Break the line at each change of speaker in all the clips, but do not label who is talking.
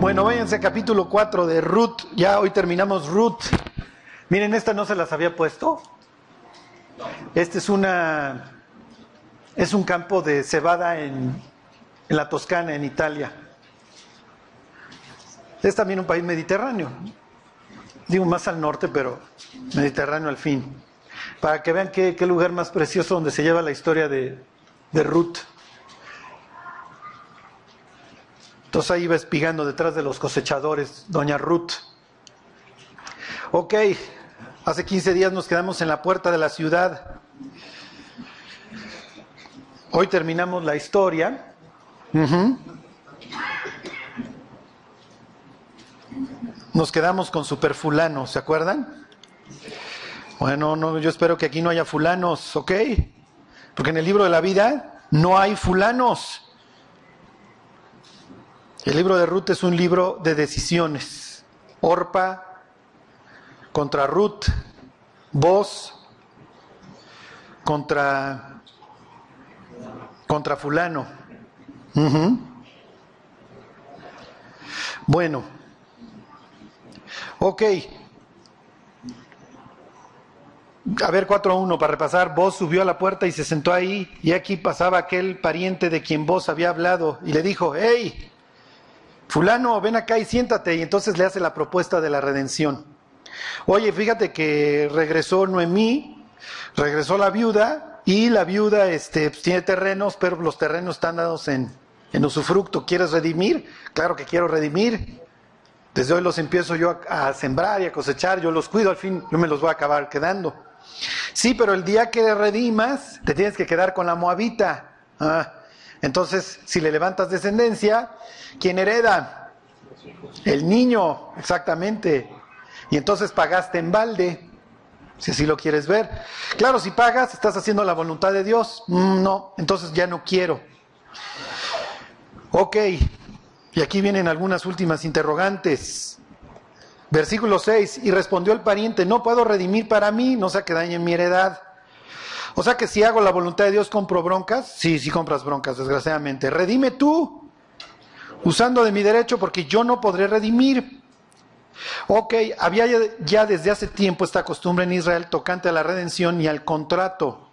Bueno, váyanse a capítulo 4 de Ruth. Ya hoy terminamos Ruth. Miren, esta no se las había puesto. Este es una es un campo de cebada en, en la Toscana, en Italia. Es también un país mediterráneo. Digo más al norte, pero mediterráneo al fin. Para que vean qué, qué lugar más precioso donde se lleva la historia de, de Ruth. Entonces ahí va espigando detrás de los cosechadores, doña Ruth. Ok, hace 15 días nos quedamos en la puerta de la ciudad. Hoy terminamos la historia. Nos quedamos con super fulano, ¿se acuerdan? Bueno, no, yo espero que aquí no haya fulanos, ¿ok? Porque en el libro de la vida no hay fulanos. El libro de Ruth es un libro de decisiones. Orpa contra Ruth, vos contra contra fulano. Bueno, ok. A ver, 4 a 1 para repasar. Vos subió a la puerta y se sentó ahí, y aquí pasaba aquel pariente de quien vos había hablado, y le dijo: ¡Hey! Fulano, ven acá y siéntate. Y entonces le hace la propuesta de la redención. Oye, fíjate que regresó Noemí, regresó la viuda y la viuda este, pues, tiene terrenos, pero los terrenos están dados en, en usufructo. ¿Quieres redimir? Claro que quiero redimir. Desde hoy los empiezo yo a, sembrar y a cosechar, yo los cuido, al fin yo me los voy a acabar quedando. Sí, pero el día que redimas, te tienes que quedar con la moabita. Ah, entonces, si le levantas descendencia, ¿quién hereda? El niño, exactamente. Y entonces pagaste en balde, si así lo quieres ver. Claro, si pagas, estás haciendo la voluntad de Dios. Mm, no, entonces ya no quiero. Ok, y aquí vienen algunas últimas interrogantes. Versículo 6, y respondió el pariente, no puedo redimir para mí, no sea que dañe mi heredad. O sea que si hago la voluntad de Dios, compro broncas. Sí, sí compras broncas, desgraciadamente. Redime tú, usando de mi derecho, porque yo no podré redimir. Ok, había ya desde hace tiempo esta costumbre en Israel tocante a la redención y al contrato,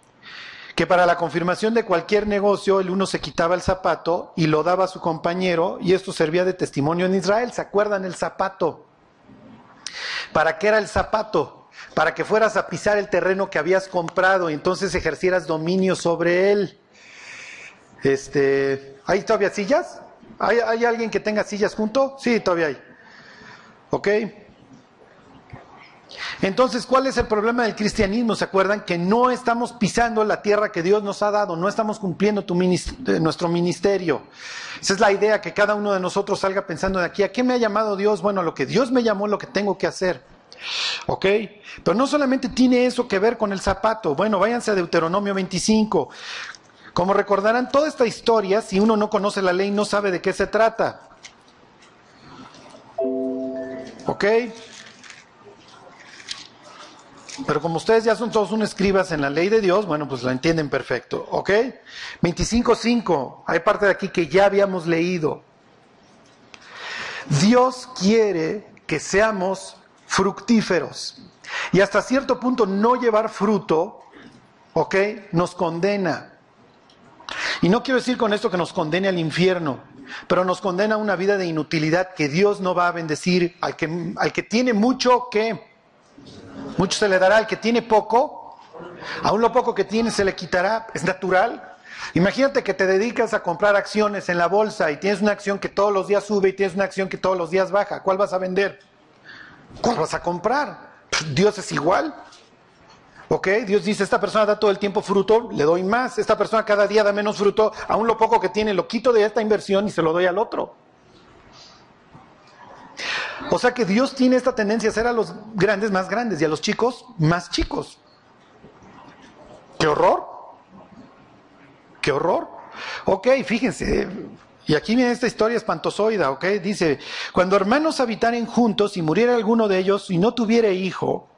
que para la confirmación de cualquier negocio el uno se quitaba el zapato y lo daba a su compañero y esto servía de testimonio en Israel. ¿Se acuerdan el zapato? ¿Para qué era el zapato? Para que fueras a pisar el terreno que habías comprado y entonces ejercieras dominio sobre él. Este, ¿Hay todavía sillas? ¿Hay, ¿Hay, alguien que tenga sillas junto? Sí, todavía hay. ¿Ok? Entonces, ¿cuál es el problema del cristianismo? ¿Se acuerdan? Que no estamos pisando la tierra que Dios nos ha dado, no estamos cumpliendo tu nuestro ministerio. Esa es la idea, que cada uno de nosotros salga pensando de aquí, ¿a qué me ha llamado Dios? Bueno, lo que Dios me llamó, lo que tengo que hacer. ¿Ok? Pero no solamente tiene eso que ver con el zapato. Bueno, váyanse a Deuteronomio 25. Como recordarán, toda esta historia, si uno no conoce la ley, no sabe de qué se trata. ¿Ok? Pero como ustedes ya son todos unos escribas en la ley de Dios, bueno, pues la entienden perfecto. ¿Ok? 25.5. Hay parte de aquí que ya habíamos leído. Dios quiere que seamos fructíferos. Y hasta cierto punto no llevar fruto, ¿ok? Nos condena. Y no quiero decir con esto que nos condene al infierno, pero nos condena a una vida de inutilidad que Dios no va a bendecir. Al que, al que tiene mucho, ¿qué? Mucho se le dará. Al que tiene poco, aún lo poco que tiene se le quitará. Es natural. Imagínate que te dedicas a comprar acciones en la bolsa y tienes una acción que todos los días sube y tienes una acción que todos los días baja. ¿Cuál vas a vender? ¿Cuál vas a comprar? Dios es igual. ¿Ok? Dios dice, esta persona da todo el tiempo fruto, le doy más. Esta persona cada día da menos fruto, aún lo poco que tiene lo quito de esta inversión y se lo doy al otro. O sea que Dios tiene esta tendencia a hacer a los grandes más grandes y a los chicos más chicos. ¡Qué horror! ¡Qué horror! Ok, fíjense, y aquí viene esta historia espantosoida, ¿ok? Dice, cuando hermanos habitaren juntos y muriera alguno de ellos y no tuviera hijo,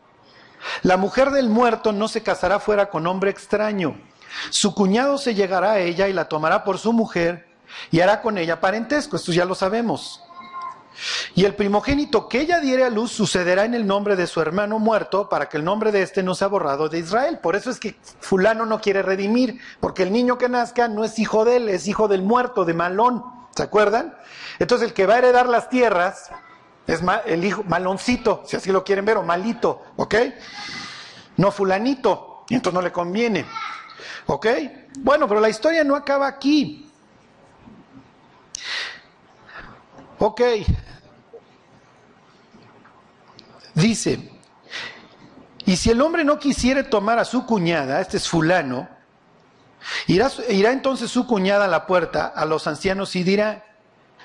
la mujer del muerto no se casará fuera con hombre extraño. Su cuñado se llegará a ella y la tomará por su mujer y hará con ella parentesco, esto ya lo sabemos. Y el primogénito que ella diere a luz sucederá en el nombre de su hermano muerto para que el nombre de éste no sea borrado de Israel. Por eso es que fulano no quiere redimir, porque el niño que nazca no es hijo de él, es hijo del muerto, de Malón. ¿Se acuerdan? Entonces el que va a heredar las tierras es el hijo maloncito, si así lo quieren ver, o malito, ¿ok? No fulanito, y entonces no le conviene. ¿Ok? Bueno, pero la historia no acaba aquí. Ok. Dice, y si el hombre no quisiere tomar a su cuñada, este es fulano, irá, entonces su cuñada a la puerta a los ancianos y dirá,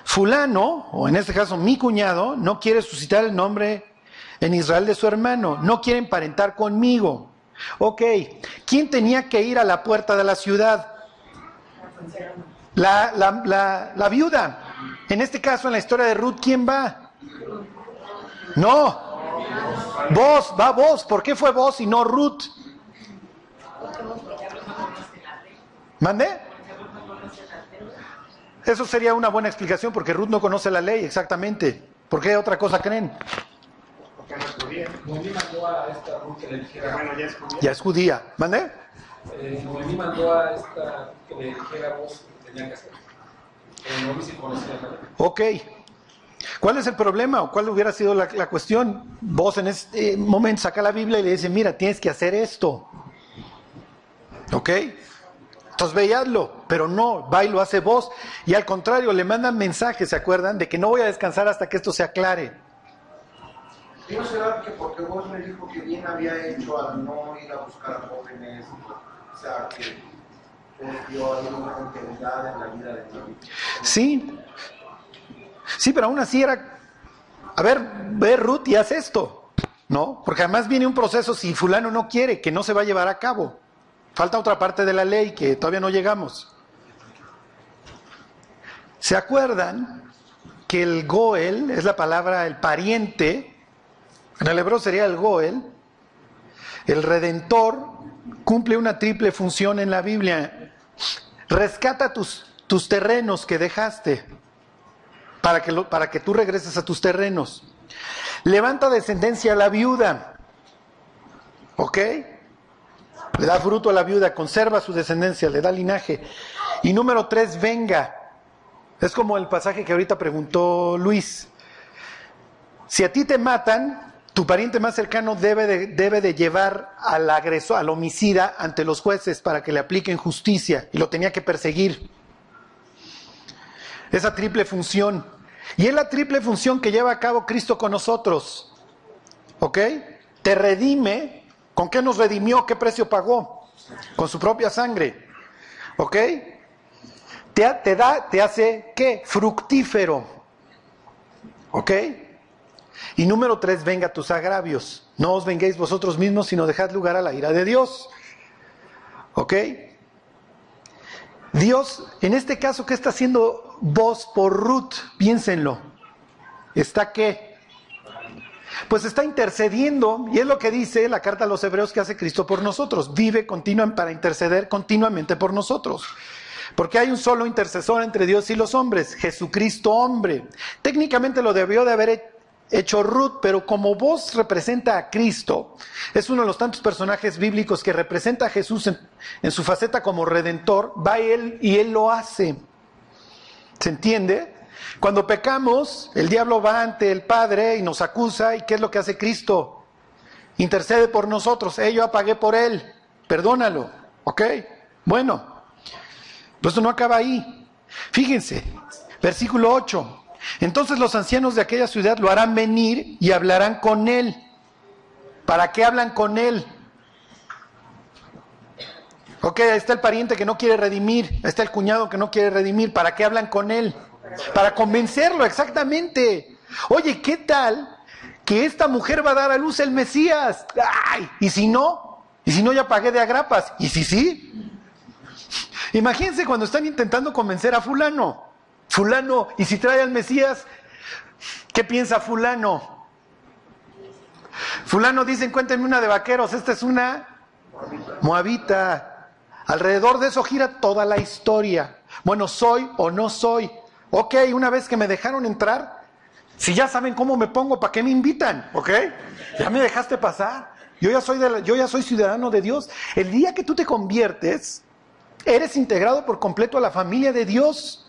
fulano, o en este caso mi cuñado, no quiere suscitar el nombre en Israel de su hermano, no quiere emparentar conmigo. Ok, ¿quién tenía que ir a la puerta de la ciudad? La, la, la, viuda. En este caso, en la historia de Ruth, ¿quién va? No. Vos, va vos. ¿Por qué fue vos y no Ruth? ¿Mande? Eso sería una buena explicación porque Ruth no conoce la ley exactamente. ¿Por qué otra cosa creen?
Noemí mandó a esta Ruth que le dijera. Bueno,
ya es judía. Ya es judía. ¿Mande?
Eh, Noemí mandó a esta que le dijera vos que tenía que hacer. Pero Noemí sí conocía la
Ok. ¿Cuál es el problema o cuál hubiera sido la, cuestión? Vos en este momento saca la Biblia y le dice, mira, tienes que hacer esto. ¿Ok? Entonces veíaslo, pero no, va y lo hace vos. Y al contrario, le mandan mensajes, ¿se acuerdan? De que no voy a descansar hasta que esto se aclare.
¿Y será que porque vos me dijo que bien había hecho al no ir a buscar jóvenes? O sea, que
Sí, sí, pero aún así era, a ver, ve Ruth y haz esto, ¿no? Porque además viene un proceso, si fulano no quiere, que no se va a llevar a cabo. Falta otra parte de la ley que todavía no llegamos. ¿Se acuerdan que el Goel es la palabra, el pariente, en el hebreo sería el Goel. El redentor cumple una triple función en la Biblia. Rescata tus, tus terrenos que dejaste para que, para que tú regreses a tus terrenos. Levanta descendencia a la viuda. ¿Ok? Le da fruto a la viuda, conserva su descendencia, le da linaje. Y número tres, venga. Es como el pasaje que ahorita preguntó Luis. Si a ti te matan, tu pariente más cercano debe de, debe de llevar al agresor, al homicida ante los jueces para que le apliquen justicia y lo tenía que perseguir. Esa triple función. Y es la triple función que lleva a cabo Cristo con nosotros. ¿Ok? Te redime. ¿Con qué nos redimió? ¿Qué precio pagó? Con su propia sangre. ¿Ok? Te, da, te hace, ¿qué? Fructífero. ¿Ok? Y número tres, venga tus agravios. No os venguéis vosotros mismos, sino dejad lugar a la ira de Dios. ¿Ok? Dios, en este caso, ¿qué está haciendo vos por Ruth? Piénsenlo. ¿Está qué? Pues está intercediendo, y es lo que dice la carta a los hebreos que hace Cristo por nosotros. Vive continuamente para interceder continuamente por nosotros. Porque hay un solo intercesor entre Dios y los hombres, Jesucristo hombre. Técnicamente lo debió de haber hecho Ruth, pero como voz representa a Cristo, es uno de los tantos personajes bíblicos que representa a Jesús en, su faceta como redentor, va él y él lo hace. ¿Se entiende? Cuando pecamos, el diablo va ante el Padre y nos acusa, ¿y qué es lo que hace Cristo? Intercede por nosotros, eh, yo apagué por él, perdónalo, ¿ok? Bueno, pues esto no acaba ahí. Fíjense, versículo 8. Entonces los ancianos de aquella ciudad lo harán venir y hablarán con él. ¿Para qué hablan con él? Ok, ahí está el pariente que no quiere redimir, ahí está el cuñado que no quiere redimir. ¿Para qué hablan con él? Para convencerlo, exactamente. Oye, ¿qué tal que esta mujer va a dar a luz el Mesías? ¡Ay! ¿Y si no? ¿Y si no ya pagué de agrapas? ¿Y si sí? Imagínense cuando están intentando convencer a fulano. Fulano, y si trae al Mesías, ¿qué piensa fulano? Fulano dice, cuéntenme una de vaqueros, esta es una moabita. Alrededor de eso gira toda la historia. Bueno, soy o no soy. Ok, una vez que me dejaron entrar, Si ya saben cómo me pongo, ¿para qué me invitan? ¿Ok? Ya me dejaste pasar. Yo ya soy, de yo ya soy ciudadano de Dios. El día que tú te conviertes, eres integrado por completo a la familia de Dios.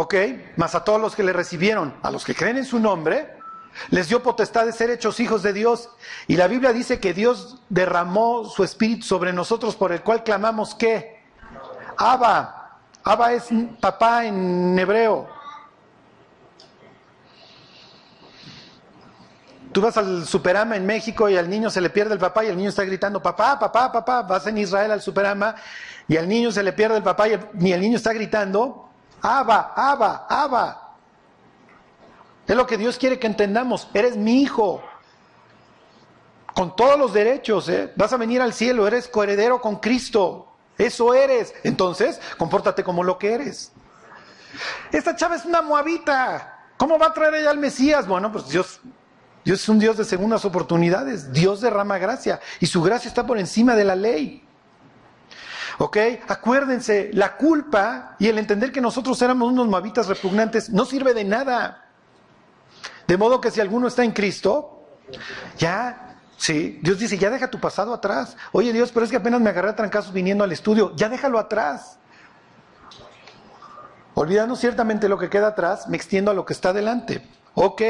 ¿Ok? Más a todos los que le recibieron, a los que creen en su nombre, les dio potestad de ser hechos hijos de Dios. Y la Biblia dice que Dios derramó su espíritu sobre nosotros por el cual clamamos que Abba. Abba es papá en hebreo. Tú vas al Superama en México y al niño se le pierde el papá y el niño está gritando, papá, papá, papá. Vas en Israel al Superama y al niño se le pierde el papá y el niño está gritando, Abba, Abba, Abba. Es lo que Dios quiere que entendamos. Eres mi hijo. Con todos los derechos. ¿eh? Vas a venir al cielo. Eres coheredero con Cristo. Eso eres. Entonces, compórtate como lo que eres. Esta chava es una moabita. ¿Cómo va a traer ella al Mesías? Bueno, pues Dios Dios es un Dios de segundas oportunidades. Dios derrama gracia y su gracia está por encima de la ley. ¿Ok? Acuérdense, la culpa y el entender que nosotros éramos unos mavitas repugnantes no sirve de nada. De modo que si alguno está en Cristo, ya, sí, Dios dice, ya deja tu pasado atrás. Oye Dios, pero es que apenas me agarré a trancazos viniendo al estudio, ya déjalo atrás. Olvidando ciertamente lo que queda atrás, me extiendo a lo que está delante. Ok.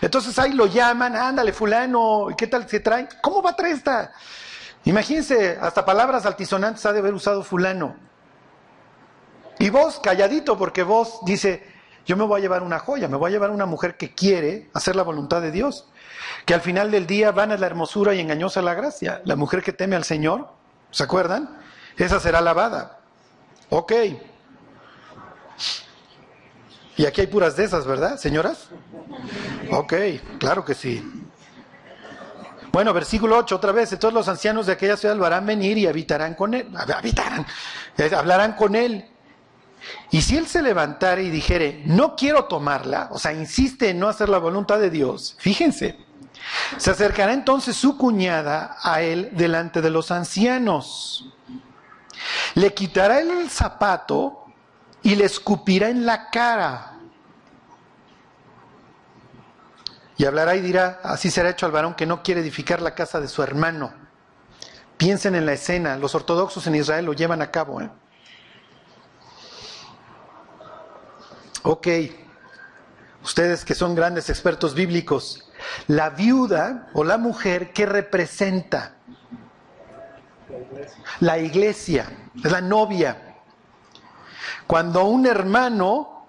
Entonces ahí lo llaman, ándale, fulano, ¿qué tal se trae? ¿Cómo va a traer esta? Imagínense, hasta palabras altisonantes ha de haber usado fulano. Y vos, calladito, porque vos dice, yo me voy a llevar una joya, me voy a llevar una mujer que quiere hacer la voluntad de Dios, que al final del día van a la hermosura y engañosa la gracia. La mujer que teme al Señor, ¿se acuerdan? Esa será lavada. Ok. Y aquí hay puras de esas, ¿verdad, señoras? Ok, claro que sí. Bueno, versículo 8, otra vez, todos los ancianos de aquella ciudad lo harán venir y habitarán con él, habitarán, eh, hablarán con él. Y si él se levantara y dijere, no quiero tomarla, o sea, insiste en no hacer la voluntad de Dios, fíjense, se acercará entonces su cuñada a él delante de los ancianos. Le quitará el zapato y le escupirá en la cara. Y hablará y dirá, así será hecho al varón que no quiere edificar la casa de su hermano. Piensen en la escena, los ortodoxos en Israel lo llevan a cabo. ¿eh? Ok, ustedes que son grandes expertos bíblicos, la viuda o la mujer que representa la iglesia, es la novia. Cuando un hermano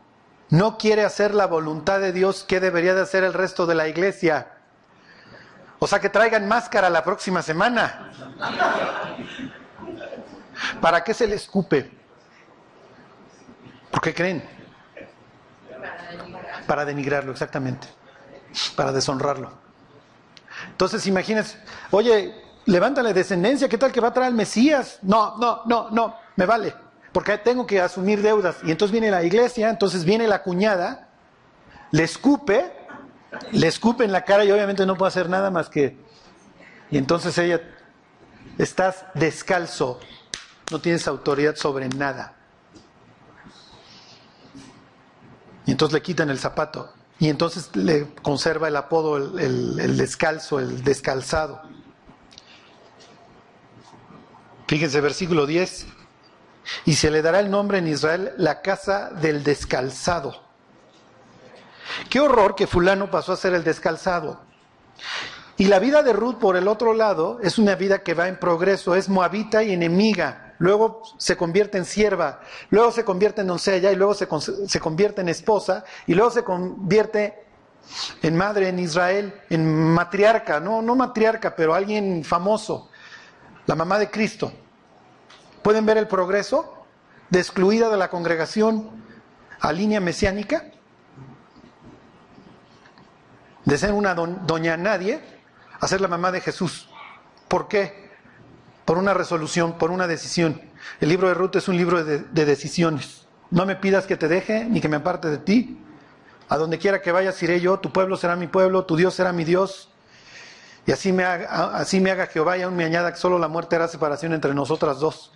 no quiere hacer la voluntad de Dios, ¿qué debería de hacer el resto de la iglesia? O sea, que traigan máscara la próxima semana. ¿Para qué se le escupe? ¿Por qué creen? Para denigrarlo, exactamente. Para deshonrarlo. Entonces, imagínense, oye, levántale descendencia, ¿qué tal que va a traer al Mesías? No, no, no, no, me vale porque tengo que asumir deudas. Y entonces viene la iglesia, entonces viene la cuñada, le escupe, le escupe en la cara y obviamente no puede hacer nada más que... Y entonces ella, estás descalzo, no tienes autoridad sobre nada. Y entonces le quitan el zapato. Y entonces le conserva el apodo, el, el descalzo, el descalzado. Fíjense, versículo 10 y se le dará el nombre en Israel la casa del descalzado. Qué horror que fulano pasó a ser el descalzado. Y la vida de Ruth, por el otro lado, es una vida que va en progreso, es moabita y enemiga. Luego se convierte en sierva, luego se convierte en doncella y luego se, se convierte en esposa y luego se convierte en madre en Israel, en matriarca, no, no matriarca, pero alguien famoso, la mamá de Cristo. ¿Pueden ver el progreso de excluida de la congregación a línea mesiánica? De ser una doña nadie a ser la mamá de Jesús. ¿Por qué? Por una resolución, por una decisión. El libro de Ruth es un libro de, decisiones. No me pidas que te deje ni que me aparte de ti. A donde quiera que vayas iré yo, tu pueblo será mi pueblo, tu Dios será mi Dios. Y así me haga, así me haga Jehová y aún me añada que solo la muerte hará separación entre nosotras dos.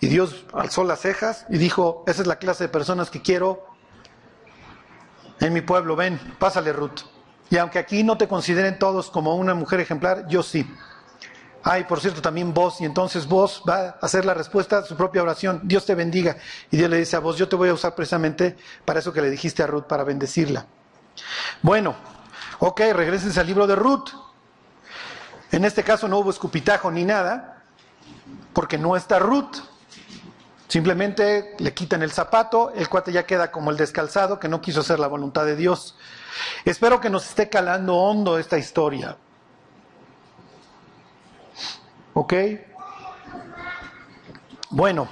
Y Dios alzó las cejas y dijo, esa es la clase de personas que quiero en mi pueblo, ven, pásale Ruth. Y aunque aquí no te consideren todos como una mujer ejemplar, yo sí. Ay, por cierto, también vos, y entonces vos va a hacer la respuesta a su propia oración. Dios te bendiga. Y Dios le dice a vos, yo te voy a usar precisamente para eso que le dijiste a Ruth, para bendecirla. Bueno, ok, regresen al libro de Ruth. En este caso no hubo escupitajo ni nada, porque no está Ruth. Simplemente le quitan el zapato, el cuate ya queda como el descalzado que no quiso hacer la voluntad de Dios. Espero que nos esté calando hondo esta historia. ¿Ok? Bueno,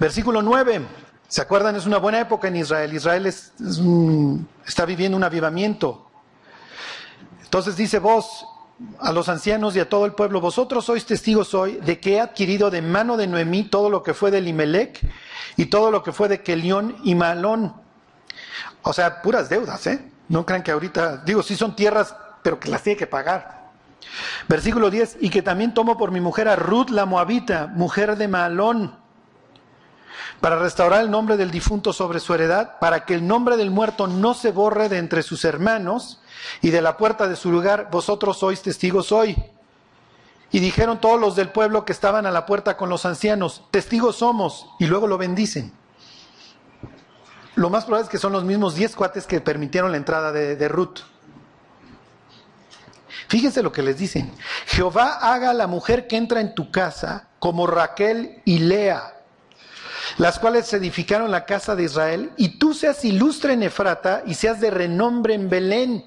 versículo 9. ¿Se acuerdan? Es una buena época en Israel. Israel está viviendo un avivamiento. Entonces dice vos, a los ancianos y a todo el pueblo, vosotros sois testigos hoy de que he adquirido de mano de Noemí todo lo que fue de Limelec y todo lo que fue de Kelión y Malón. O sea, puras deudas, ¿eh? No crean que ahorita, digo, sí son tierras, pero que las tiene que pagar. Versículo 10, y que también tomo por mi mujer a Ruth la Moabita, mujer de Malón, para restaurar el nombre del difunto sobre su heredad, para que el nombre del muerto no se borre de entre sus hermanos, y de la puerta de su lugar, vosotros sois testigos hoy. Y dijeron todos los del pueblo que estaban a la puerta con los ancianos, testigos somos, y luego lo bendicen. Lo más probable es que son los mismos diez cuates que permitieron la entrada de, Ruth. Fíjense lo que les dicen. Jehová haga a la mujer que entra en tu casa como Raquel y Lea, las cuales edificaron la casa de Israel, y tú seas ilustre en Efrata y seas de renombre en Belén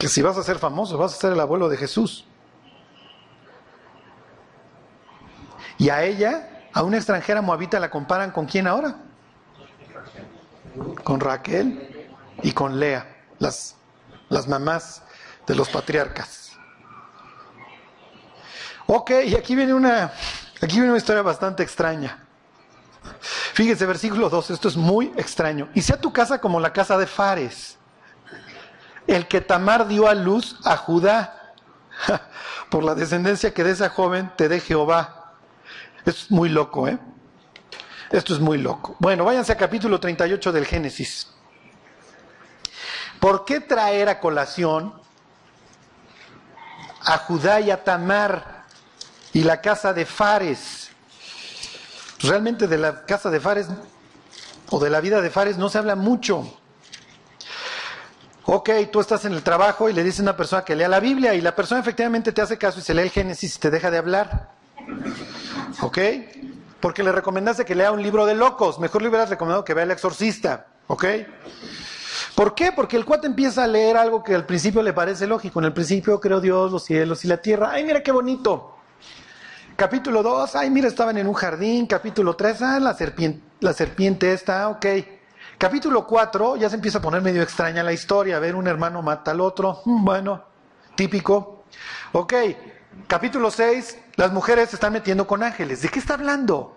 que si vas a ser famoso, vas a ser el abuelo de Jesús. Y a ella, a una extranjera moabita, la comparan con quién ahora? Con Raquel y con Lea, las, las mamás de los patriarcas. Ok, y aquí viene una, aquí viene una historia bastante extraña. Fíjense, versículo 2, esto es muy extraño. Y sea tu casa como la casa de Fares el que Tamar dio a luz a Judá, por la descendencia que de esa joven te dé Jehová. Es muy loco, ¿eh? Esto es muy loco. Bueno, váyanse a capítulo 38 del Génesis. ¿Por qué traer a colación a Judá y a Tamar y la casa de Fares? Realmente de la casa de Fares o de la vida de Fares no se habla mucho. Ok, tú estás en el trabajo y le dices a una persona que lea la Biblia y la persona efectivamente te hace caso y se lee el Génesis y te deja de hablar. ¿Ok? Porque le recomendaste que lea un libro de locos. Mejor le hubieras recomendado que vea El Exorcista. ¿Ok? ¿Por qué? Porque el cuate empieza a leer algo que al principio le parece lógico. En el principio creó Dios, los cielos y la tierra. ¡Ay, mira qué bonito! Capítulo 2, ay, mira, estaban en un jardín. Capítulo 3, ah, la serpiente, la serpiente está, ok. Capítulo 4 ya se empieza a poner medio extraña la historia. A ver, un hermano mata al otro. Mm, bueno, típico. Ok, capítulo 6, las mujeres se están metiendo con ángeles. ¿De qué está hablando?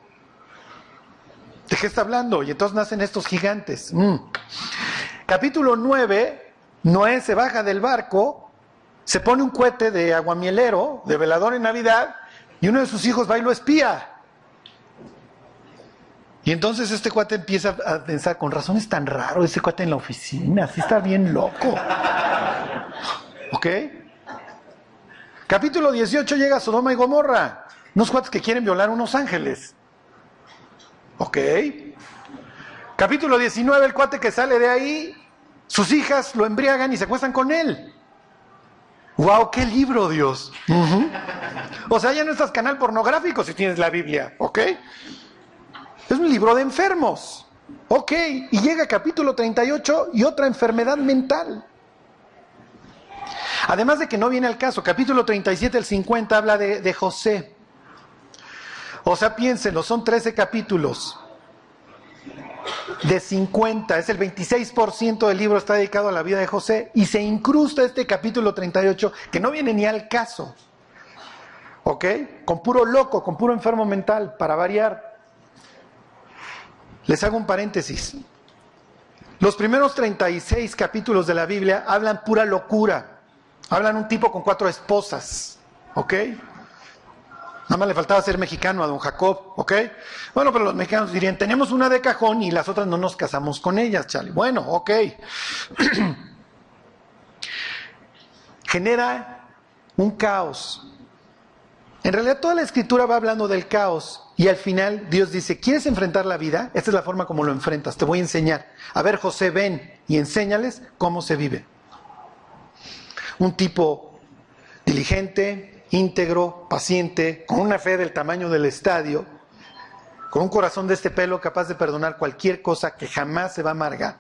¿De qué está hablando? Y entonces nacen estos gigantes. Mm. Capítulo 9, Noé se baja del barco, se pone un cohete de aguamielero, de velador en Navidad, y uno de sus hijos va y lo espía. Y entonces este cuate empieza a pensar, con razón es tan raro ese cuate en la oficina, así está bien loco. ¿Ok? Capítulo 18 llega Sodoma y Gomorra, unos cuates que quieren violar unos ángeles. ¿Ok? Capítulo 19, el cuate que sale de ahí, sus hijas lo embriagan y se acuestan con él. ¡Wow! ¡Qué libro, Dios! O sea, ya no estás canal pornográfico si tienes la Biblia, ¿ok? Es un libro de enfermos. Ok, y llega capítulo 38 y otra enfermedad mental. Además de que no viene al caso, capítulo 37, el 50 habla de, de José. O sea, piénsenlo, son 13 capítulos de 50, es el 26% del libro está dedicado a la vida de José y se incrusta este capítulo 38 que no viene ni al caso. ¿Ok? Con puro loco, con puro enfermo mental, para variar. Les hago un paréntesis. Los primeros 36 capítulos de la Biblia hablan pura locura. Hablan un tipo con cuatro esposas. ¿Ok? Nada más le faltaba ser mexicano a don Jacob, ¿ok? Bueno, pero los mexicanos dirían, tenemos una de cajón y las otras no nos casamos con ellas, Charlie. Bueno, ok. Genera un caos. En realidad toda la escritura va hablando del caos y al final Dios dice, ¿quieres enfrentar la vida? Esta es la forma como lo enfrentas, te voy a enseñar. A ver, José, ven y enséñales cómo se vive. Un tipo diligente, íntegro, paciente, con una fe del tamaño del estadio, con un corazón de este pelo capaz de perdonar cualquier cosa que jamás se va a amargar.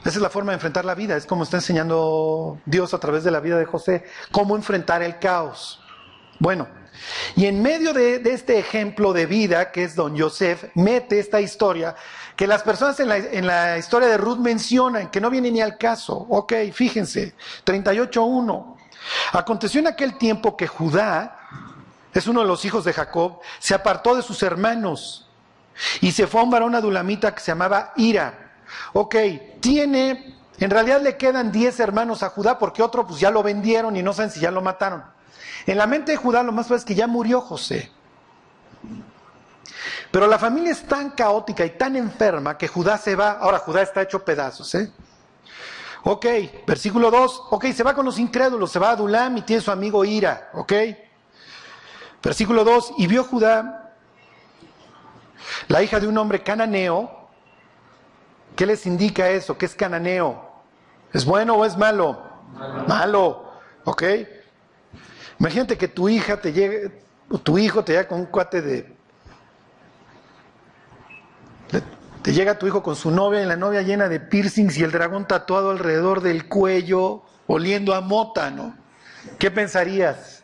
Esa es la forma de enfrentar la vida, es como está enseñando Dios a través de la vida de José, cómo enfrentar el caos. Bueno, y en medio de, este ejemplo de vida, que es don Joseph, mete esta historia que las personas en la, en la historia de Ruth mencionan, que no viene ni al caso. Ok, fíjense, 38.1. Aconteció en aquel tiempo que Judá, es uno de los hijos de Jacob, se apartó de sus hermanos y se fue a un varón adulamita que se llamaba Ira. Ok, tiene, en realidad le quedan 10 hermanos a Judá porque otro pues ya lo vendieron y no saben si ya lo mataron. En la mente de Judá lo más probable es que ya murió José. Pero la familia es tan caótica y tan enferma que Judá se va. Ahora Judá está hecho pedazos, ¿eh? Ok, versículo 2. Ok, se va con los incrédulos, se va a Adulam y tiene su amigo Ira. Ok. Versículo 2. Y vio Judá, la hija de un hombre cananeo. ¿Qué les indica eso? ¿Qué es cananeo? ¿Es bueno o es malo? Malo. malo. Ok. Imagínate que tu hija te llegue, tu hijo te llega con un cuate de. Te llega tu hijo con su novia y la novia llena de piercings y el dragón tatuado alrededor del cuello, oliendo a mota, ¿no? ¿Qué pensarías?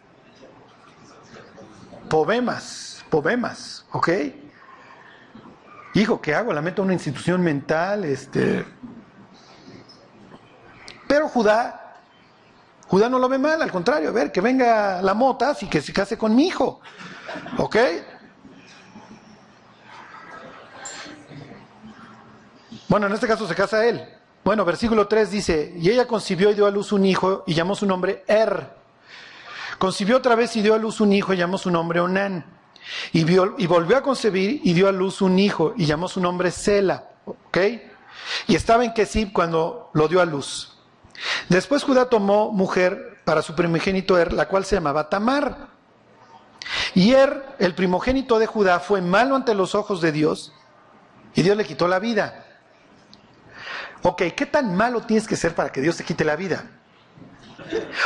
Poemas, poemas, ¿ok? Hijo, ¿qué hago? La meto a una institución mental, este. Pero Judá Judá no lo ve mal, al contrario, a ver, que venga la mota y que se case con mi hijo. ¿Ok? Bueno, en este caso se casa él. Bueno, versículo 3 dice, y ella concibió y dio a luz un hijo y llamó su nombre Er. Concibió otra vez y dio a luz un hijo y llamó su nombre Onán. Y, volvió a concebir y dio a luz un hijo y llamó su nombre Sela. ¿Ok? Y estaba en Kesib cuando lo dio a luz. Después Judá tomó mujer para su primogénito Er, la cual se llamaba Tamar. Y Er, el primogénito de Judá, fue malo ante los ojos de Dios y Dios le quitó la vida. Ok, ¿qué tan malo tienes que ser para que Dios te quite la vida?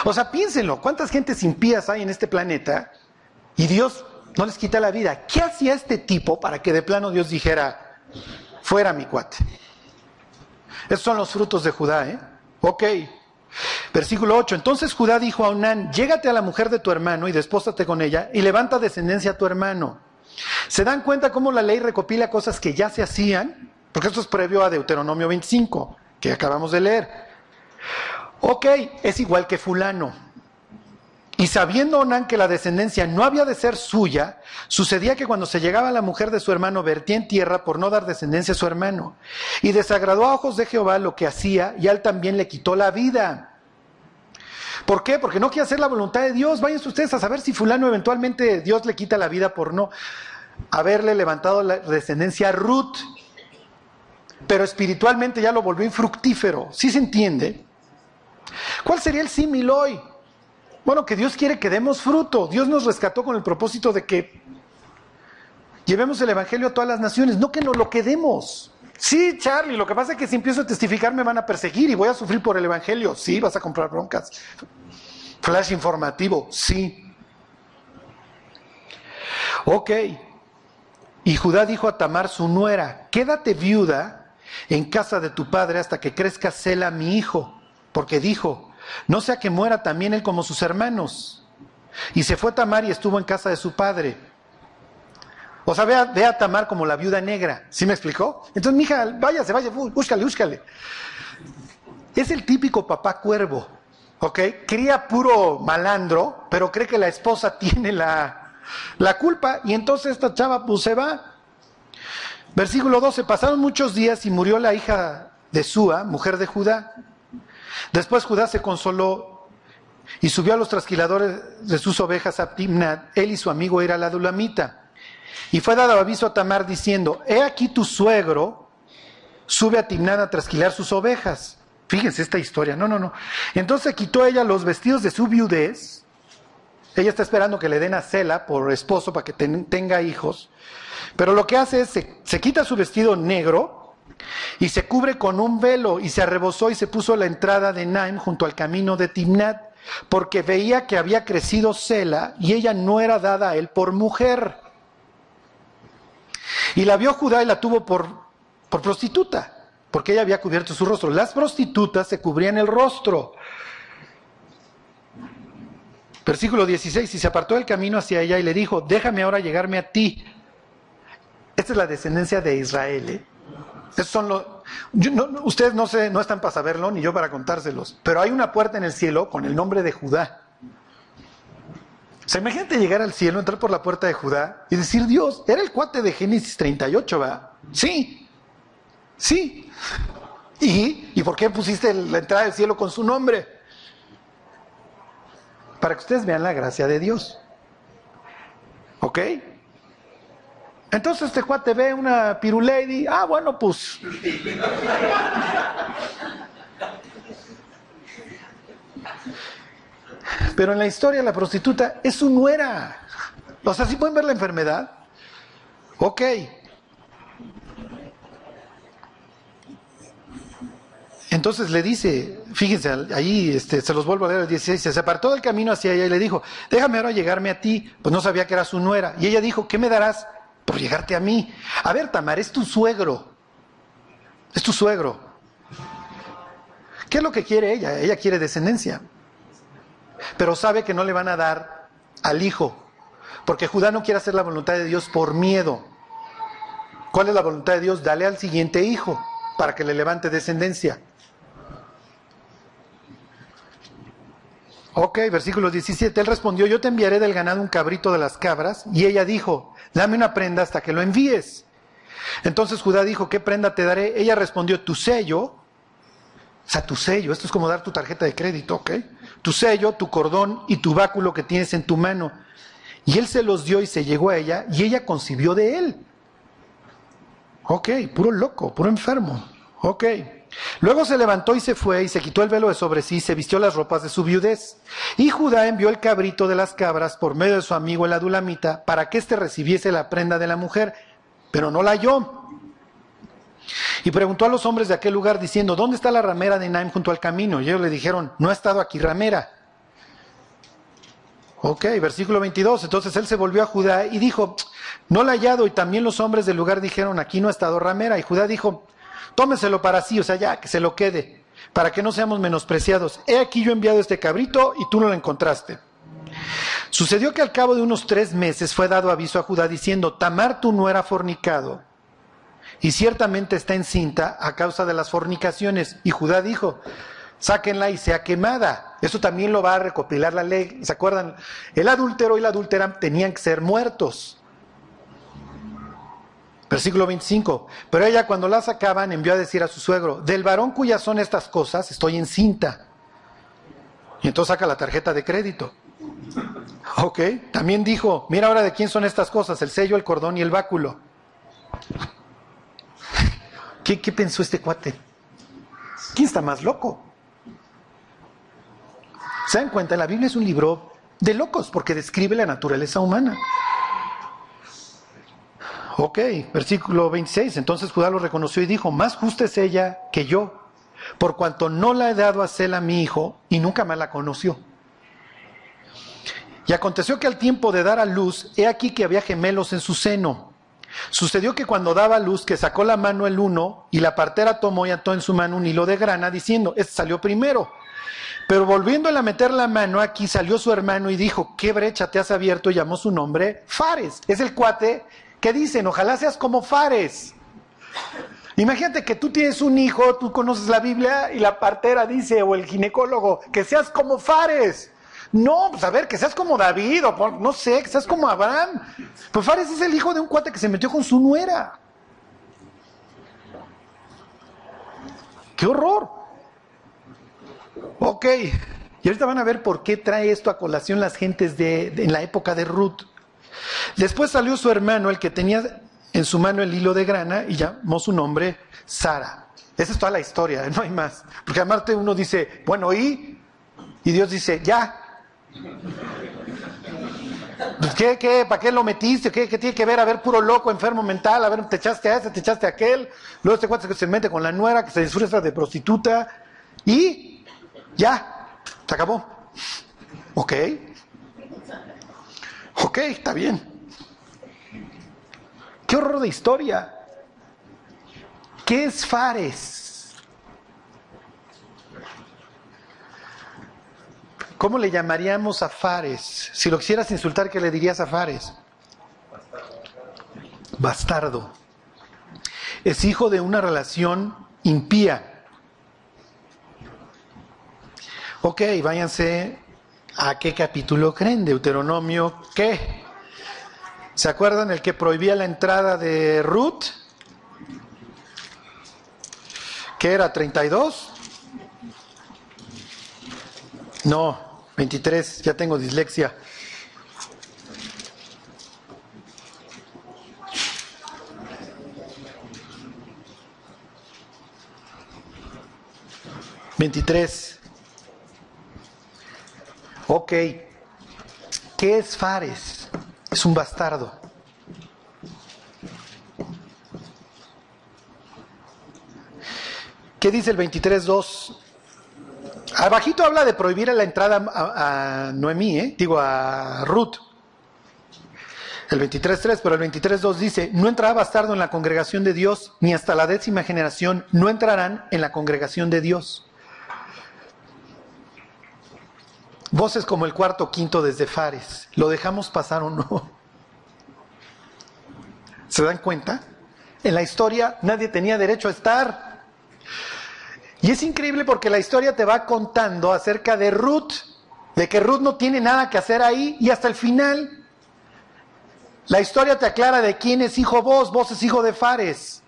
O sea, piénsenlo, ¿cuántas gentes impías hay en este planeta y Dios no les quita la vida? ¿Qué hacía este tipo para que de plano Dios dijera, fuera mi cuate? Esos son los frutos de Judá, ¿eh? Ok. Versículo 8. Entonces Judá dijo a Onán, llégate a la mujer de tu hermano y despóstate con ella y levanta descendencia a tu hermano. ¿Se dan cuenta cómo la ley recopila cosas que ya se hacían? Porque esto es previo a Deuteronomio 25, que acabamos de leer. Ok, es igual que fulano. Y sabiendo Onán que la descendencia no había de ser suya, sucedía que cuando se llegaba la mujer de su hermano vertía en tierra por no dar descendencia a su hermano. Y desagradó a ojos de Jehová lo que hacía y él también le quitó la vida. ¿Por qué? Porque no quiere hacer la voluntad de Dios. Váyanse ustedes a saber si fulano eventualmente Dios le quita la vida por no haberle levantado la descendencia a Ruth. Pero espiritualmente ya lo volvió infructífero. ¿Sí se entiende? ¿Cuál sería el símil hoy? Bueno, que Dios quiere que demos fruto. Dios nos rescató con el propósito de que llevemos el Evangelio a todas las naciones, no que nos lo quedemos. Sí, Charlie, lo que pasa es que si empiezo a testificar me van a perseguir y voy a sufrir por el Evangelio. Sí, vas a comprar broncas. Flash informativo, sí. Ok. Y Judá dijo a Tamar, su nuera, quédate viuda en casa de tu padre hasta que crezca Sela, mi hijo, porque dijo, no sea que muera también él como sus hermanos. Y se fue Tamar y estuvo en casa de su padre. O sea, ve a, Tamar como la viuda negra. ¿Sí me explicó? Entonces, mi hija, váyase, vaya, búscale, búscale. Es el típico papá cuervo, ¿ok? Cría puro malandro, pero cree que la esposa tiene la, la culpa. Y entonces esta chava, pues se va. Versículo 12: Pasaron muchos días y murió la hija de Sua, mujer de Judá. Después Judá se consoló y subió a los trasquiladores de sus ovejas a Timnat, él y su amigo era la Dulamita. Y fue dado aviso a Tamar diciendo, he aquí tu suegro sube a Timnat a trasquilar sus ovejas. Fíjense esta historia, no, no, no. Entonces quitó ella los vestidos de su viudez. Ella está esperando que le den a Cela por esposo para que tenga hijos. Pero lo que hace es, se, se quita su vestido negro y se cubre con un velo y se arrebozó y se puso a la entrada de Naim junto al camino de Timnat porque veía que había crecido Cela y ella no era dada a él por mujer. Y la vio Judá y la tuvo por, por prostituta, porque ella había cubierto su rostro. Las prostitutas se cubrían el rostro. Versículo 16, y se apartó del camino hacia ella y le dijo, déjame ahora llegarme a ti. Esta es la descendencia de Israel. ¿eh? son los, ustedes no, sé, no están para saberlo, ni yo para contárselos, pero hay una puerta en el cielo con el nombre de Judá. O sea, imagínate llegar al cielo, entrar por la puerta de Judá y decir, Dios, era el cuate de Génesis 38, ¿va? Sí, sí. ¿Y, ¿Y por qué pusiste la entrada del cielo con su nombre? Para que ustedes vean la gracia de Dios. ¿Ok? Entonces este cuate ve una pirulady, ah, bueno, pues. Pero en la historia la prostituta es su nuera. O sea, ¿sí pueden ver la enfermedad? Ok. Entonces le dice, fíjense, ahí este, se los vuelvo a leer el 16, se apartó del camino hacia ella y le dijo, déjame ahora llegarme a ti, pues no sabía que era su nuera. Y ella dijo, ¿qué me darás? Por llegarte a mí. A ver, Tamar, es tu suegro. Es tu suegro. ¿Qué es lo que quiere ella? Ella quiere descendencia. Pero sabe que no le van a dar al hijo. Porque Judá no quiere hacer la voluntad de Dios por miedo. ¿Cuál es la voluntad de Dios? Dale al siguiente hijo para que le levante descendencia. Ok, versículo 17. Él respondió, yo te enviaré del ganado un cabrito de las cabras. Y ella dijo, dame una prenda hasta que lo envíes. Entonces Judá dijo, ¿qué prenda te daré? Ella respondió, tu sello, o sea, tu sello, esto es como dar tu tarjeta de crédito, ¿ok? Tu sello, tu cordón y tu báculo que tienes en tu mano. Y él se los dio y se llegó a ella y ella concibió de él. Ok, puro loco, puro enfermo. Ok. Luego se levantó y se fue y se quitó el velo de sobre sí y se vistió las ropas de su viudez. Y Judá envió el cabrito de las cabras por medio de su amigo el adulamita para que éste recibiese la prenda de la mujer, pero no la halló. Y preguntó a los hombres de aquel lugar diciendo, ¿dónde está la ramera de Naim junto al camino? Y ellos le dijeron, no ha estado aquí ramera. Ok, versículo 22. Entonces él se volvió a Judá y dijo, no la ha hallado. Y también los hombres del lugar dijeron, aquí no ha estado ramera. Y Judá dijo, tómeselo para sí, o sea, ya, que se lo quede, para que no seamos menospreciados. He aquí yo he enviado este cabrito y tú no lo encontraste. Sucedió que al cabo de unos tres meses fue dado aviso a Judá diciendo, Tamar tú no era fornicado, y ciertamente está encinta a causa de las fornicaciones. Y Judá dijo, sáquenla y sea quemada. Eso también lo va a recopilar la ley. ¿Se acuerdan? El adúltero y la adúltera tenían que ser muertos. Versículo 25. Pero ella cuando la sacaban envió a decir a su suegro, del varón cuyas son estas cosas, estoy encinta. Y entonces saca la tarjeta de crédito. Ok. También dijo, mira ahora de quién son estas cosas, el sello, el cordón y el báculo. ¿Qué, qué pensó este cuate? ¿Quién está más loco? ¿Se dan cuenta? La Biblia es un libro de locos porque describe la naturaleza humana. Ok, versículo 26. Entonces Judá lo reconoció y dijo, más justa es ella que yo, por cuanto no la he dado a Sela mi hijo y nunca más la conoció. Y aconteció que al tiempo de dar a luz, he aquí que había gemelos en su seno. Sucedió que cuando daba luz, que sacó la mano el uno, y la partera tomó y ató en su mano un hilo de grana, diciendo, este salió primero. Pero volviéndole a meter la mano, aquí salió su hermano y dijo, ¿qué brecha te has abierto? Y llamó su nombre Fares. Es el cuate ¿Qué dicen, ojalá seas como Fares. Imagínate que tú tienes un hijo, tú conoces la Biblia y la partera dice, o el ginecólogo, que seas como Fares. No, pues a ver, que seas como David, o no sé, que seas como Abraham. Pues Fares es el hijo de un cuate que se metió con su nuera. ¡Qué horror! Ok, Y ahorita van a ver por qué trae esto a colación las gentes de- en la época de Ruth. Después salió su hermano, el que tenía en su mano el hilo de grana, y llamó su nombre Sara. Esa es toda la historia, no hay más. Porque aparte uno dice, bueno, ¿y? Y Dios dice, ya. Pues, ¿Qué, qué? ¿Para qué lo metiste? ¿Qué, qué tiene que ver? A ver, puro loco, enfermo mental, a ver, te echaste a ese, te echaste a aquel. Luego este cuate que se mete con la nuera, que se disfruta de prostituta. Y ya, se acabó. Ok. Ok, está bien. Qué horror de historia. ¿Qué es Fares? ¿Cómo le llamaríamos a Fares? Si lo quisieras insultar, ¿qué le dirías a Fares? Bastardo. Es hijo de una relación impía. Ok, váyanse a qué capítulo creen, Deuteronomio, ¿qué? ¿Se acuerdan el que prohibía la entrada de Ruth? ¿Qué era? ¿32? No, 23, ya tengo dislexia. Veintitrés. Ok. ¿Qué es Fares? Es un bastardo. ¿Qué dice el 23.2? Abajito habla de prohibir la entrada a, Noemí, ¿eh? digo a Ruth. El 23.3, pero el 23.2 dice, no entrará bastardo en la congregación de Dios, ni hasta la décima generación no entrarán en la congregación de Dios. Voces como el cuarto quinto desde Fares. ¿Lo dejamos pasar o no? ¿Se dan cuenta? En la historia nadie tenía derecho a estar. Y es increíble porque la historia te va contando acerca de Ruth, de que Ruth no tiene nada que hacer ahí y hasta el final la historia te aclara de quién es hijo vos, vos es hijo de Fares.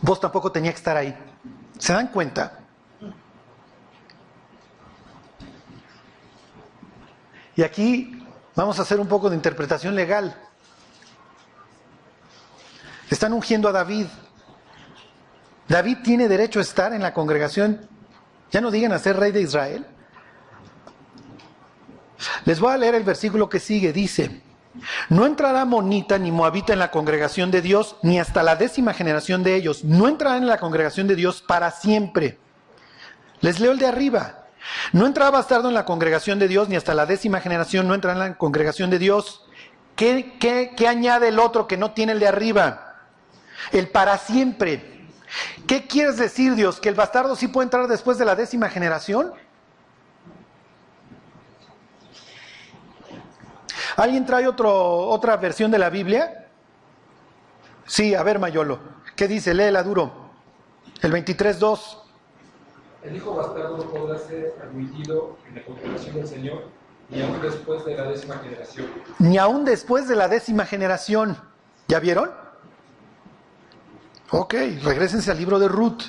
Vos tampoco tenía que estar ahí. ¿Se dan cuenta? Y aquí vamos a hacer un poco de interpretación legal. Están ungiendo a David. David tiene derecho a estar en la congregación. Ya no digan a ser rey de Israel. Les voy a leer el versículo que sigue. Dice, no entrará monita ni moabita en la congregación de Dios, ni hasta la décima generación de ellos. No entrarán en la congregación de Dios para siempre. Les leo el de arriba. No entrará bastardo en la congregación de Dios, ni hasta la décima generación no entrará en la congregación de Dios. ¿Qué, añade el otro que no tiene el de arriba? El para siempre. ¿Qué quieres decir, Dios? ¿Que el bastardo sí puede entrar después de la décima generación? ¿Alguien trae otra versión de la Biblia? Sí, a ver, Mayolo. ¿Qué dice? Léela duro. El 23.2.
El hijo bastardo no podrá ser admitido en la congregación del Señor ni aún después de la décima generación.
Ni aún después de la décima generación. ¿Ya vieron? Ok, regresense al libro de Ruth.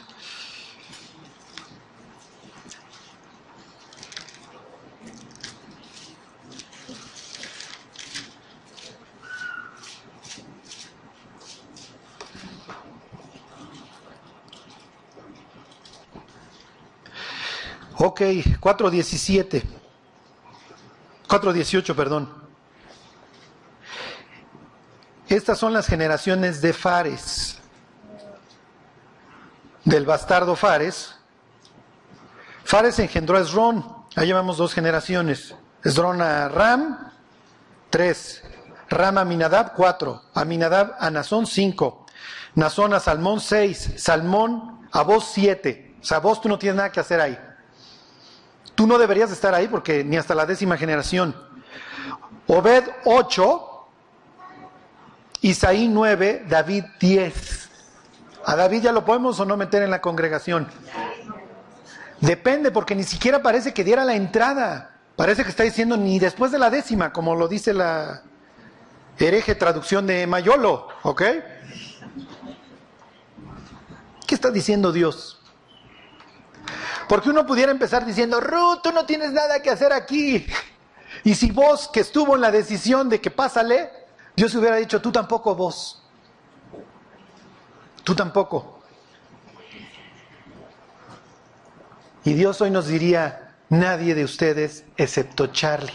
Ok, 4.17. 4.18, perdón. Estas son las generaciones de Fares, del bastardo Fares. Fares engendró a Esrón, ahí llevamos dos generaciones. Esrón a Ram, tres. Ram a Minadab, cuatro. A Minadab a Nazón, cinco. Nazón a Salmón, seis. Salmón a vos, siete. O sea, vos tú no tienes nada que hacer ahí. Tú no deberías estar ahí porque ni hasta la décima generación. Obed, ocho. Isaí 9, David 10. ¿A David ya lo podemos o no meter en la congregación? Depende, porque ni siquiera parece que diera la entrada. Parece que está diciendo ni después de la décima, como lo dice la hereje traducción de Mayolo, ¿ok? ¿Qué está diciendo Dios? Porque uno pudiera empezar diciendo, Ruth, tú no tienes nada que hacer aquí. Y si vos, que estuvo en la decisión de que pásale, Dios hubiera dicho, tú tampoco vos. Tú tampoco. Y Dios hoy nos diría, nadie de ustedes excepto Charlie.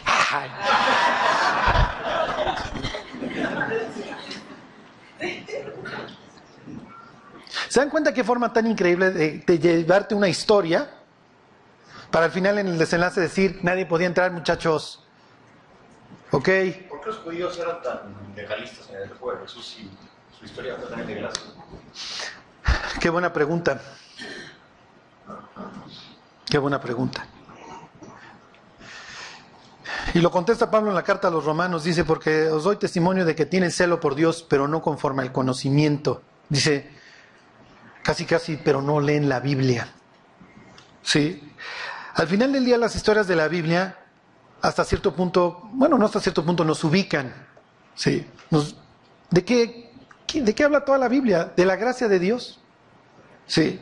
¿Se dan cuenta qué forma tan increíble de, llevarte una historia para al final en el desenlace decir, nadie podía entrar, muchachos? ¿Ok?
¿Por qué los judíos eran tan legalistas en el juego? Jesús sí, su historia fue tan
Qué buena pregunta. Qué buena pregunta. Y lo contesta Pablo en la carta a los romanos, dice, porque os doy testimonio de que tienen celo por Dios, pero no conforme al conocimiento. Dice, casi casi, pero no leen la Biblia. Sí. Al final del día las historias de la Biblia, hasta cierto punto, bueno, no hasta cierto punto, nos ubican. Sí. ¿de, qué, ¿De qué habla toda la Biblia? De la gracia de Dios. Sí.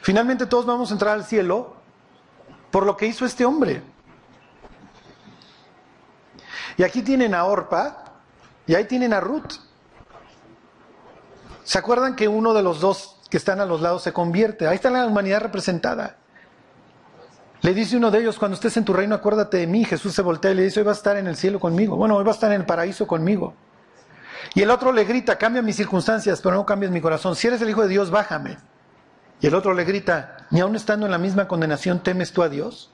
Finalmente todos vamos a entrar al cielo por lo que hizo este hombre. Y aquí tienen a Orpa y ahí tienen a Ruth. ¿Se acuerdan que uno de los dos que están a los lados se convierte? Ahí está la humanidad representada. Le dice uno de ellos, cuando estés en tu reino, acuérdate de mí. Jesús se voltea y le dice, hoy va a estar en el cielo conmigo. Bueno, hoy va a estar en el paraíso conmigo. Y el otro le grita, cambia mis circunstancias, pero no cambies mi corazón. Si eres el Hijo de Dios, bájame. Y el otro le grita, ni aun estando en la misma condenación, temes tú a Dios.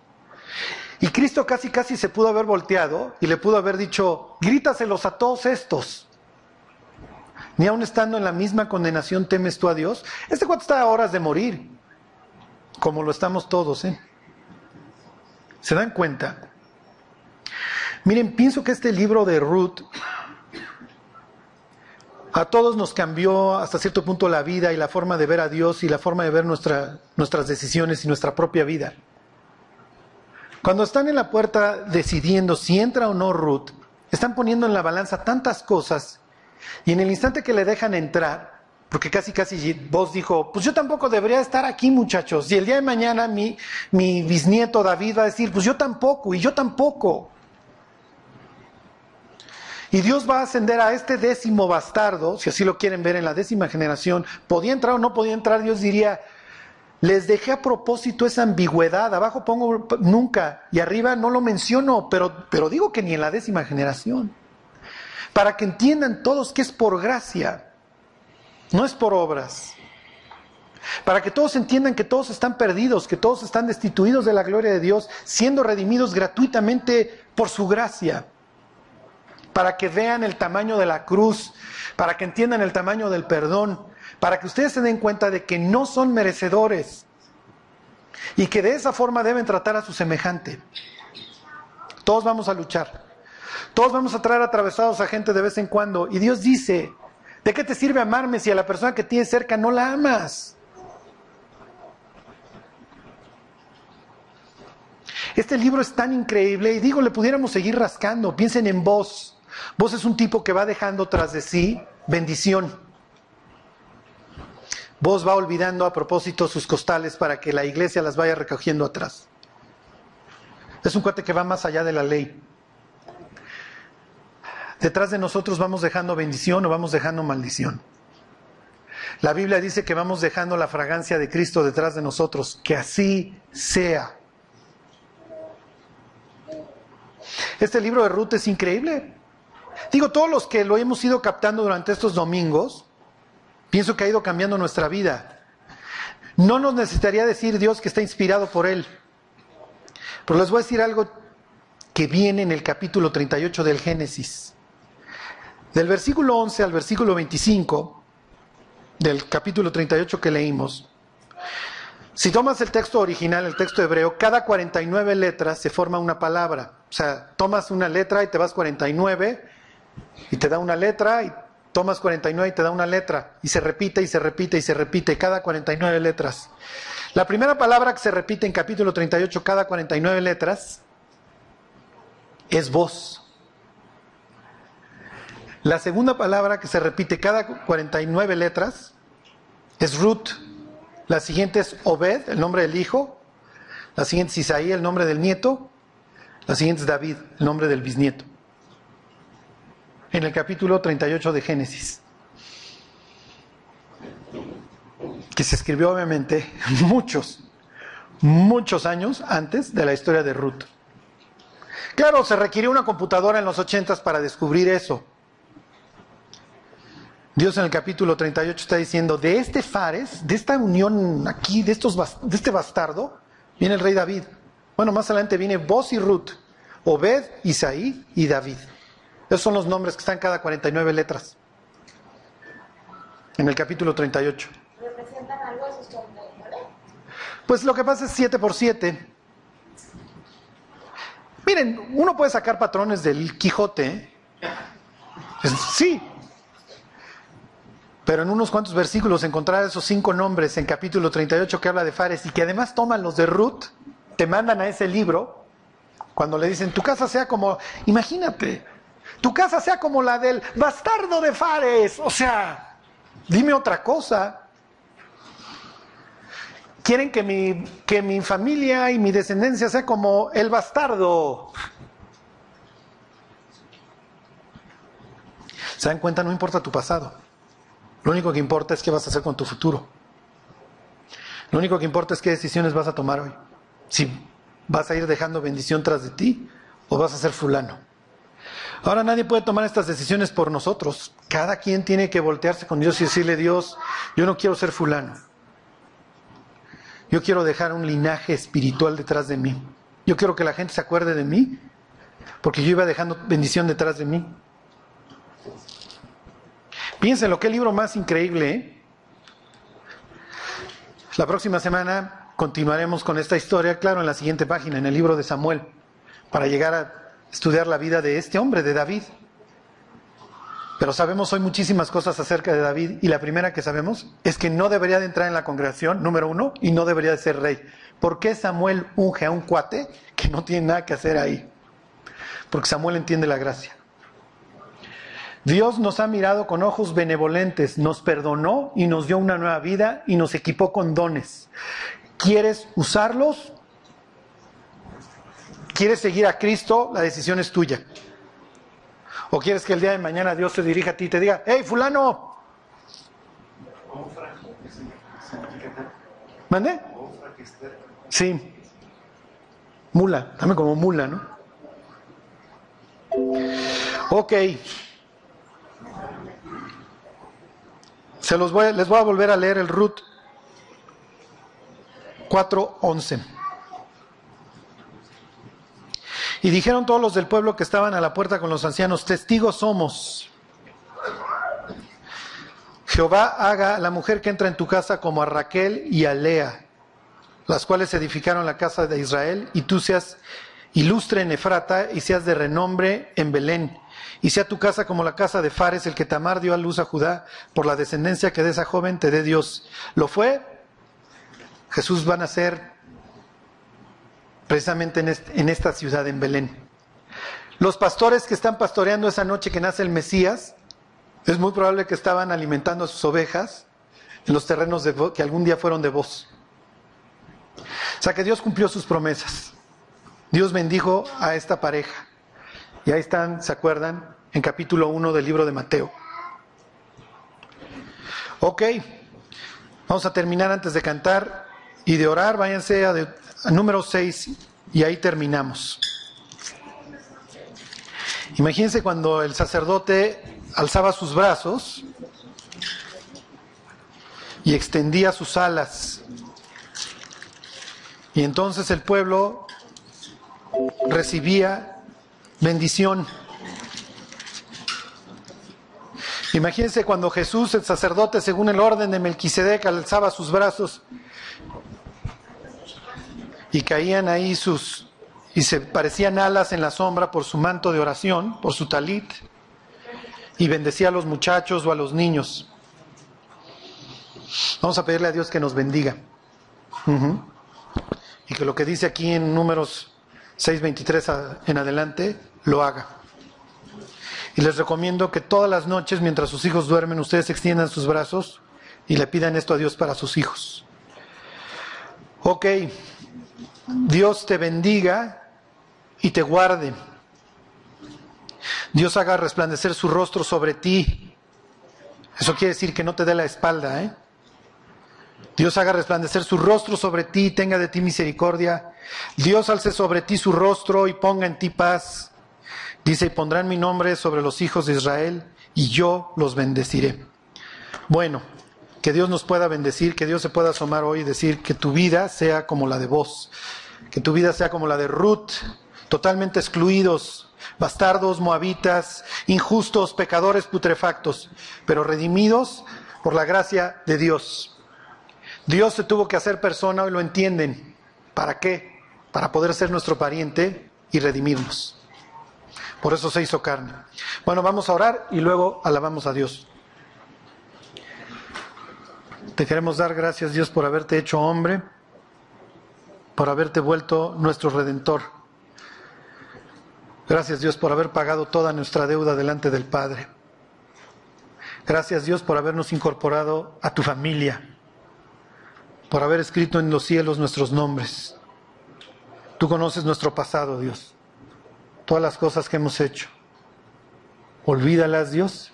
Y Cristo casi casi se pudo haber volteado y le pudo haber dicho, grítaselos a todos estos. Ni aun estando en la misma condenación, temes tú a Dios. Este cuate está a horas de morir, como lo estamos todos, ¿eh? ¿Se dan cuenta? Miren, pienso que este libro de Ruth a todos nos cambió hasta cierto punto la vida y la forma de ver a Dios y la forma de ver nuestras decisiones y nuestra propia vida. Cuando están en la puerta decidiendo si entra o no Ruth, están poniendo en la balanza tantas cosas y en el instante que le dejan entrar, porque casi casi vos dijo, pues yo tampoco debería estar aquí muchachos, y el día de mañana mi, mi bisnieto David va a decir, pues yo tampoco, y yo tampoco. Y Dios va a ascender a este décimo bastardo, si así lo quieren ver en la décima generación, podía entrar o no podía entrar, Dios diría, les dejé a propósito esa ambigüedad, abajo pongo nunca y arriba no lo menciono, pero, pero digo que ni en la décima generación, para que entiendan todos que es por gracia, no es por obras. Para que todos entiendan que todos están perdidos, que todos están destituidos de la gloria de Dios, siendo redimidos gratuitamente por su gracia para que vean el tamaño de la cruz, para que entiendan el tamaño del perdón, para que ustedes se den cuenta de que no son merecedores y que de esa forma deben tratar a su semejante. Todos vamos a luchar. Todos vamos a traer atravesados a gente de vez en cuando. Y Dios dice, ¿de qué te sirve amarme si a la persona que tienes cerca no la amas? Este libro es tan increíble y digo, le pudiéramos seguir rascando. Piensen en vos. Vos es un tipo que va dejando tras de sí bendición. Vos va olvidando a propósito sus costales para que la iglesia las vaya recogiendo atrás. Es un cuate que va más allá de la ley. Detrás de nosotros vamos dejando bendición o vamos dejando maldición. La Biblia dice que vamos dejando la fragancia de Cristo detrás de nosotros. Que así sea. Este libro de Ruth es increíble. Digo, todos los que lo hemos ido captando durante estos domingos, pienso que ha ido cambiando nuestra vida. No nos necesitaría decir Dios que está inspirado por Él. Pero les voy a decir algo que viene en el capítulo 38 del Génesis. Del versículo 11 al versículo 25 del capítulo 38 que leímos. Si tomas el texto original, el texto hebreo, cada 49 letras se forma una palabra. O sea, tomas una letra y te vas 49 y te da una letra y tomas 49 y te da una letra y se repite y se repite y se repite cada 49 letras. La primera palabra que se repite en capítulo 38 cada 49 letras es voz. La segunda palabra que se repite cada 49 letras es root. La siguiente es Obed, el nombre del hijo. La siguiente es Isaí, el nombre del nieto. La siguiente es David, el nombre del bisnieto. En el capítulo 38 de Génesis. Que se escribió obviamente muchos, muchos años antes de la historia de Ruth. Claro, se requirió una computadora en los ochentas para descubrir eso. Dios en el capítulo 38 está diciendo, de este Fares, de esta unión aquí, de, estos, de este bastardo, viene el rey David. Bueno, más adelante viene Boz y Ruth, Obed, Isaí y David. Esos son los nombres que están cada 49 letras. En el capítulo 38.
¿Representan algo esos 49?
Pues lo que pasa es 7 por 7. Miren, uno puede sacar patrones del Quijote. ¿eh? Sí. Pero en unos cuantos versículos encontrar esos cinco nombres en capítulo 38 que habla de Fares y que además toman los de Ruth, te mandan a ese libro cuando le dicen, tu casa sea como, imagínate, tu casa sea como la del bastardo de Fares. O sea, dime otra cosa. Quieren que mi, que mi familia y mi descendencia sea como el bastardo. ¿Se dan cuenta? No importa tu pasado. Lo único que importa es qué vas a hacer con tu futuro. Lo único que importa es qué decisiones vas a tomar hoy. Si vas a ir dejando bendición tras de ti o vas a ser fulano. Ahora nadie puede tomar estas decisiones por nosotros. Cada quien tiene que voltearse con Dios y decirle, Dios, yo no quiero ser fulano. Yo quiero dejar un linaje espiritual detrás de mí. Yo quiero que la gente se acuerde de mí porque yo iba dejando bendición detrás de mí. Piénsenlo, qué libro más increíble. ¿eh? La próxima semana continuaremos con esta historia, claro, en la siguiente página, en el libro de Samuel, para llegar a estudiar la vida de este hombre, de David. Pero sabemos hoy muchísimas cosas acerca de David y la primera que sabemos es que no debería de entrar en la congregación, número uno, y no debería de ser rey. ¿Por qué Samuel unge a un cuate que no tiene nada que hacer ahí? Porque Samuel entiende la gracia. Dios nos ha mirado con ojos benevolentes, nos perdonó y nos dio una nueva vida y nos equipó con dones. ¿Quieres usarlos? ¿Quieres seguir a Cristo? La decisión es tuya. ¿O quieres que el día de mañana Dios se dirija a ti y te diga, hey fulano? ¿Mande? Sí. Mula, dame como mula, ¿no? Ok. Se los voy, les voy a volver a leer el Ruth 4.11. Y dijeron todos los del pueblo que estaban a la puerta con los ancianos, testigos somos. Jehová haga a la mujer que entra en tu casa como a Raquel y a Lea, las cuales edificaron la casa de Israel, y tú seas ilustre en Efrata y seas de renombre en Belén y sea tu casa como la casa de Fares, el que Tamar dio a luz a Judá, por la descendencia que de esa joven te dé Dios. ¿Lo fue? Jesús va a nacer precisamente en, esta ciudad, en Belén. Los pastores que están pastoreando esa noche que nace el Mesías, es muy probable que estaban alimentando a sus ovejas en los terrenos de, que algún día fueron de vos. O sea que Dios cumplió sus promesas. Dios bendijo a esta pareja. Y ahí están, ¿se acuerdan? En capítulo 1 del libro de Mateo. Ok, vamos a terminar antes de cantar y de orar. Váyanse a, número 6 y ahí terminamos. Imagínense cuando el sacerdote alzaba sus brazos y extendía sus alas. Y entonces el pueblo recibía bendición. Imagínense cuando Jesús, el sacerdote, según el orden de Melquisedec, alzaba sus brazos y caían ahí sus y se parecían alas en la sombra por su manto de oración, por su talit, y bendecía a los muchachos o a los niños. Vamos a pedirle a Dios que nos bendiga. Y que lo que dice aquí en números 6.23 en adelante lo haga. Y les recomiendo que todas las noches, mientras sus hijos duermen, ustedes extiendan sus brazos y le pidan esto a Dios para sus hijos. Ok, Dios te bendiga y te guarde. Dios haga resplandecer su rostro sobre ti. Eso quiere decir que no te dé la espalda, ¿eh? Dios haga resplandecer su rostro sobre ti y tenga de ti misericordia. Dios alce sobre ti su rostro y ponga en ti paz. Dice, y pondrán mi nombre sobre los hijos de Israel y yo los bendeciré. Bueno, que Dios nos pueda bendecir, que Dios se pueda asomar hoy y decir que tu vida sea como la de vos, que tu vida sea como la de Ruth, totalmente excluidos, bastardos, moabitas, injustos, pecadores putrefactos, pero redimidos por la gracia de Dios. Dios se tuvo que hacer persona, hoy lo entienden. ¿Para qué? Para poder ser nuestro pariente y redimirnos. Por eso se hizo carne. Bueno, vamos a orar y luego alabamos a Dios. Te queremos dar gracias Dios por haberte hecho hombre, por haberte vuelto nuestro redentor. Gracias Dios por haber pagado toda nuestra deuda delante del Padre. Gracias Dios por habernos incorporado a tu familia por haber escrito en los cielos nuestros nombres. Tú conoces nuestro pasado, Dios, todas las cosas que hemos hecho. Olvídalas, Dios,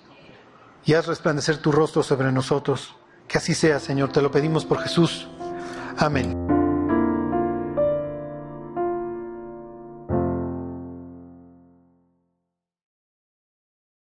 y haz resplandecer tu rostro sobre nosotros. Que así sea, Señor, te lo pedimos por Jesús. Amén.